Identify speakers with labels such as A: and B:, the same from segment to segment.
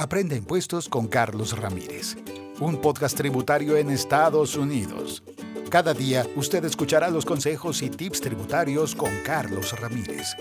A: Aprende impuestos con Carlos Ramírez, un podcast tributario en Estados Unidos. Cada día usted escuchará los consejos y tips tributarios con Carlos Ramírez.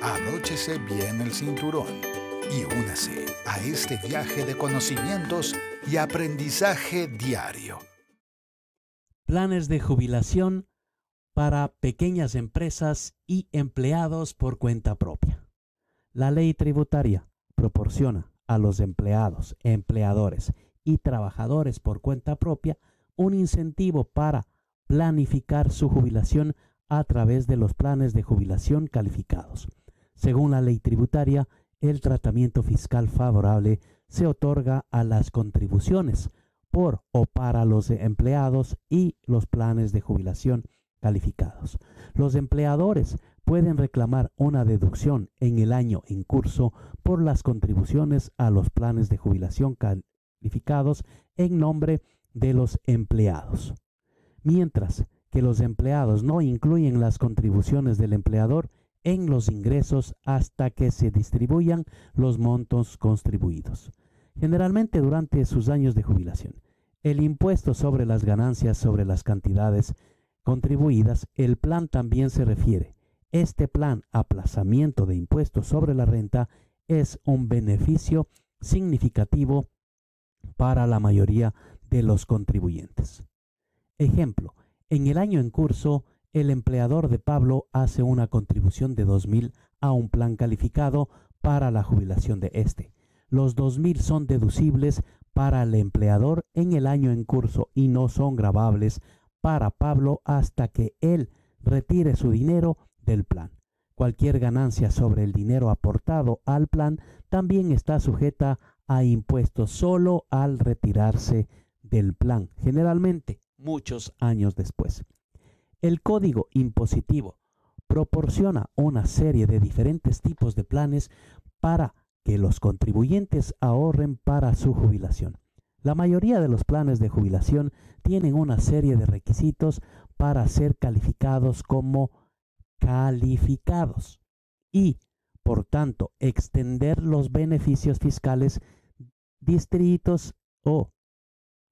A: Abróchese bien el cinturón y únase a este viaje de conocimientos y aprendizaje diario.
B: Planes de jubilación para pequeñas empresas y empleados por cuenta propia. La ley tributaria proporciona a los empleados, empleadores y trabajadores por cuenta propia un incentivo para planificar su jubilación a través de los planes de jubilación calificados. Según la ley tributaria, el tratamiento fiscal favorable se otorga a las contribuciones por o para los empleados y los planes de jubilación calificados. Los empleadores pueden reclamar una deducción en el año en curso por las contribuciones a los planes de jubilación calificados en nombre de los empleados. Mientras que los empleados no incluyen las contribuciones del empleador en los ingresos hasta que se distribuyan los montos contribuidos, generalmente durante sus años de jubilación. El impuesto sobre las ganancias sobre las cantidades contribuidas, el plan también se refiere este plan aplazamiento de impuestos sobre la renta es un beneficio significativo para la mayoría de los contribuyentes. Ejemplo, en el año en curso, el empleador de Pablo hace una contribución de 2.000 a un plan calificado para la jubilación de este. Los 2.000 son deducibles para el empleador en el año en curso y no son grabables para Pablo hasta que él retire su dinero del plan. Cualquier ganancia sobre el dinero aportado al plan también está sujeta a impuestos solo al retirarse del plan, generalmente muchos años después. El código impositivo proporciona una serie de diferentes tipos de planes para que los contribuyentes ahorren para su jubilación. La mayoría de los planes de jubilación tienen una serie de requisitos para ser calificados como calificados y, por tanto, extender los beneficios fiscales distritos o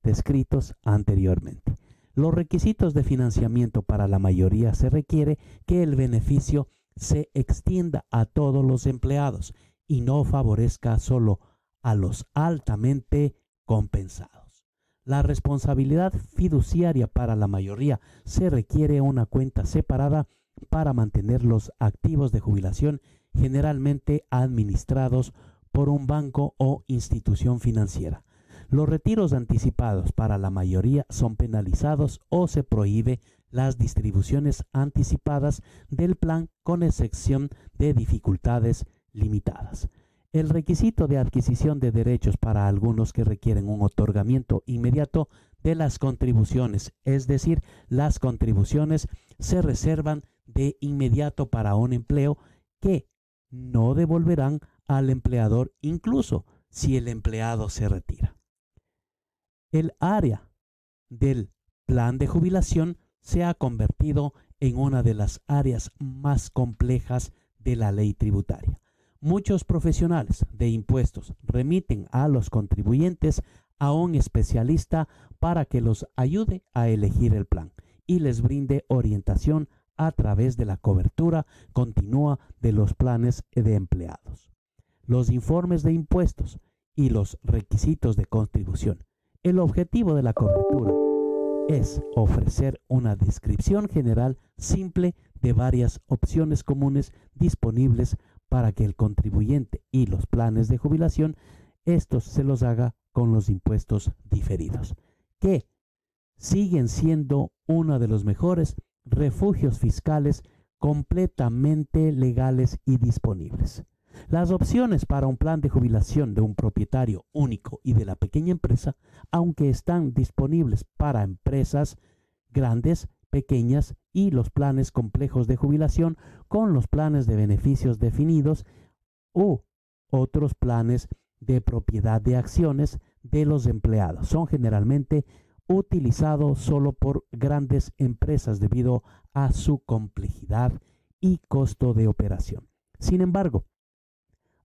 B: descritos anteriormente. Los requisitos de financiamiento para la mayoría se requiere que el beneficio se extienda a todos los empleados y no favorezca solo a los altamente compensados. La responsabilidad fiduciaria para la mayoría se requiere una cuenta separada para mantener los activos de jubilación generalmente administrados por un banco o institución financiera. Los retiros anticipados para la mayoría son penalizados o se prohíbe las distribuciones anticipadas del plan con excepción de dificultades limitadas. El requisito de adquisición de derechos para algunos que requieren un otorgamiento inmediato de las contribuciones, es decir, las contribuciones se reservan de inmediato para un empleo que no devolverán al empleador incluso si el empleado se retira. El área del plan de jubilación se ha convertido en una de las áreas más complejas de la ley tributaria. Muchos profesionales de impuestos remiten a los contribuyentes a un especialista para que los ayude a elegir el plan y les brinde orientación a través de la cobertura continua de los planes de empleados, los informes de impuestos y los requisitos de contribución. El objetivo de la cobertura es ofrecer una descripción general simple de varias opciones comunes disponibles para que el contribuyente y los planes de jubilación estos se los haga con los impuestos diferidos, que siguen siendo uno de los mejores refugios fiscales completamente legales y disponibles. Las opciones para un plan de jubilación de un propietario único y de la pequeña empresa, aunque están disponibles para empresas grandes, pequeñas y los planes complejos de jubilación con los planes de beneficios definidos u otros planes de propiedad de acciones de los empleados. Son generalmente utilizado solo por grandes empresas debido a su complejidad y costo de operación. Sin embargo,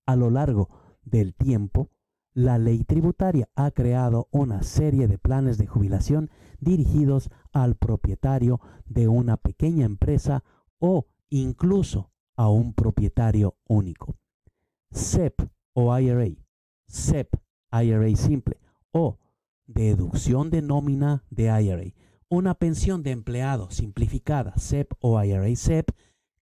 B: a lo largo del tiempo, la ley tributaria ha creado una serie de planes de jubilación dirigidos al propietario de una pequeña empresa o incluso a un propietario único. SEP o IRA, SEP, IRA simple o deducción de nómina de IRA. Una pensión de empleado simplificada, SEP o IRA SEP,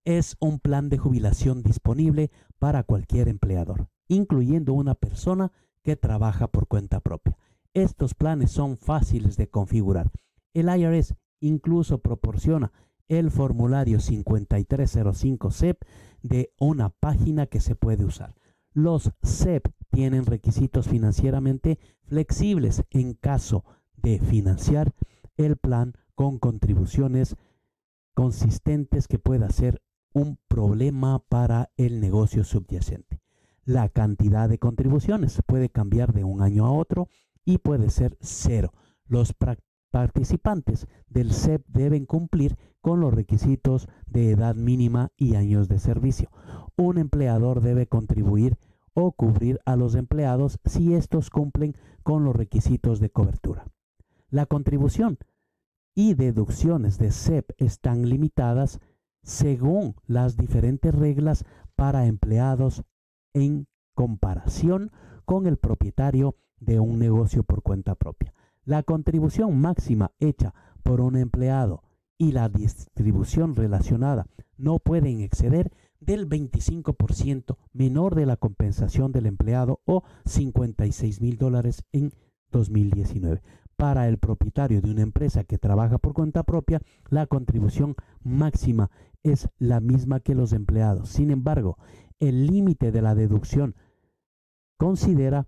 B: es un plan de jubilación disponible para cualquier empleador, incluyendo una persona que trabaja por cuenta propia. Estos planes son fáciles de configurar. El IRS incluso proporciona el formulario 5305 SEP de una página que se puede usar. Los SEP tienen requisitos financieramente flexibles en caso de financiar el plan con contribuciones consistentes que pueda ser un problema para el negocio subyacente. La cantidad de contribuciones puede cambiar de un año a otro y puede ser cero. Los participantes del SEP deben cumplir con los requisitos de edad mínima y años de servicio. Un empleador debe contribuir o cubrir a los empleados si estos cumplen con los requisitos de cobertura. La contribución y deducciones de SEP están limitadas según las diferentes reglas para empleados en comparación con el propietario de un negocio por cuenta propia. La contribución máxima hecha por un empleado y la distribución relacionada no pueden exceder del 25% menor de la compensación del empleado o 56 mil dólares en 2019. Para el propietario de una empresa que trabaja por cuenta propia, la contribución máxima es la misma que los empleados. Sin embargo, el límite de la deducción considera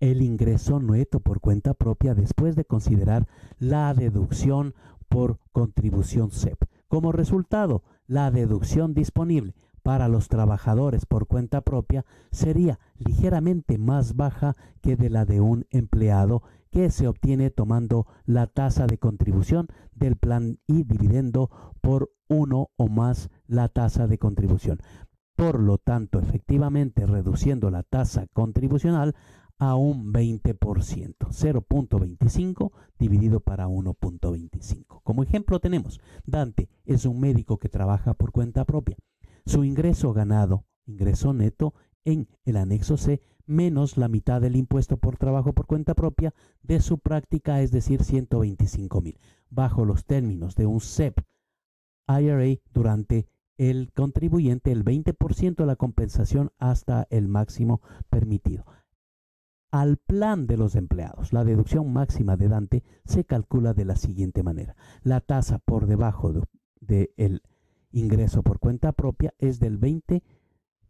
B: el ingreso neto por cuenta propia después de considerar la deducción por contribución SEP. Como resultado, la deducción disponible para los trabajadores por cuenta propia sería ligeramente más baja que de la de un empleado que se obtiene tomando la tasa de contribución del plan y dividendo por uno o más la tasa de contribución. Por lo tanto, efectivamente reduciendo la tasa contribucional a un 20%, 0.25 dividido para 1.25. Como ejemplo tenemos, Dante es un médico que trabaja por cuenta propia. Su ingreso ganado, ingreso neto, en el anexo C menos la mitad del impuesto por trabajo por cuenta propia de su práctica, es decir, 125 mil, bajo los términos de un SEP IRA durante el contribuyente el 20% de la compensación hasta el máximo permitido. Al plan de los empleados, la deducción máxima de Dante se calcula de la siguiente manera. La tasa por debajo del de, ingreso por cuenta propia es del 20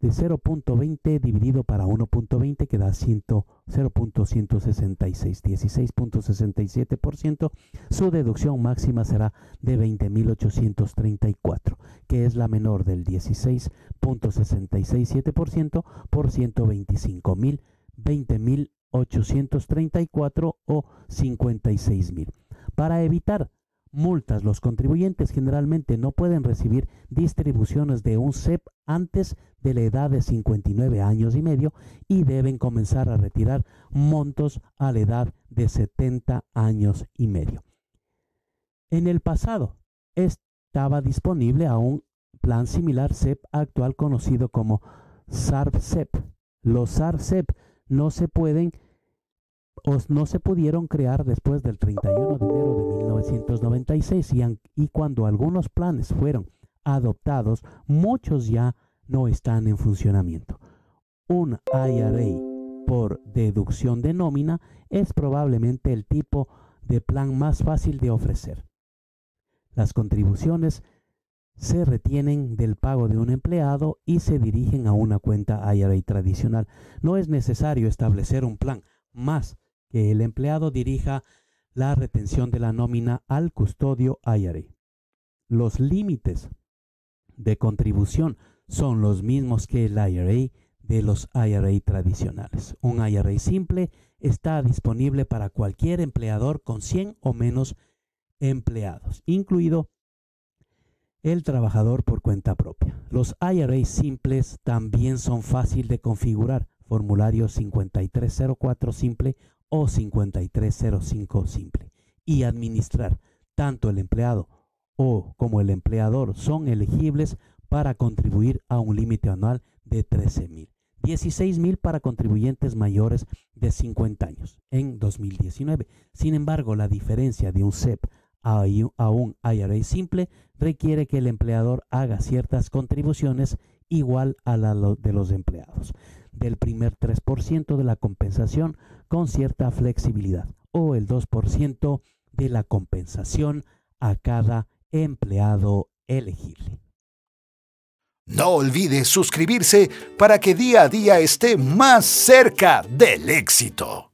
B: de 0.20 dividido para 1.20 que da 0.166, 16.67%. Su deducción máxima será de 20.834, que es la menor del 16.667% por 125.000, 20.834 o 56.000. Para evitar multas. Los contribuyentes generalmente no pueden recibir distribuciones de un CEP antes de la edad de 59 años y medio y deben comenzar a retirar montos a la edad de 70 años y medio. En el pasado estaba disponible a un plan similar CEP actual conocido como SARP-CEP. Los SARP-CEP no se pueden no se pudieron crear después del 31 de enero de 1996 y, y cuando algunos planes fueron adoptados, muchos ya no están en funcionamiento. Un IRA por deducción de nómina es probablemente el tipo de plan más fácil de ofrecer. Las contribuciones se retienen del pago de un empleado y se dirigen a una cuenta IRA tradicional. No es necesario establecer un plan más que el empleado dirija la retención de la nómina al custodio IRA. Los límites de contribución son los mismos que el IRA de los IRA tradicionales. Un IRA simple está disponible para cualquier empleador con 100 o menos empleados, incluido el trabajador por cuenta propia. Los IRA simples también son fácil de configurar formulario 5304 simple o 5305 simple y administrar tanto el empleado o como el empleador son elegibles para contribuir a un límite anual de 13 mil. 16 mil para contribuyentes mayores de 50 años en 2019. Sin embargo, la diferencia de un CEP a un IRA simple requiere que el empleador haga ciertas contribuciones igual a la de los empleados, del primer 3% de la compensación con cierta flexibilidad o el 2% de la compensación a cada empleado elegible.
A: No olvide suscribirse para que día a día esté más cerca del éxito.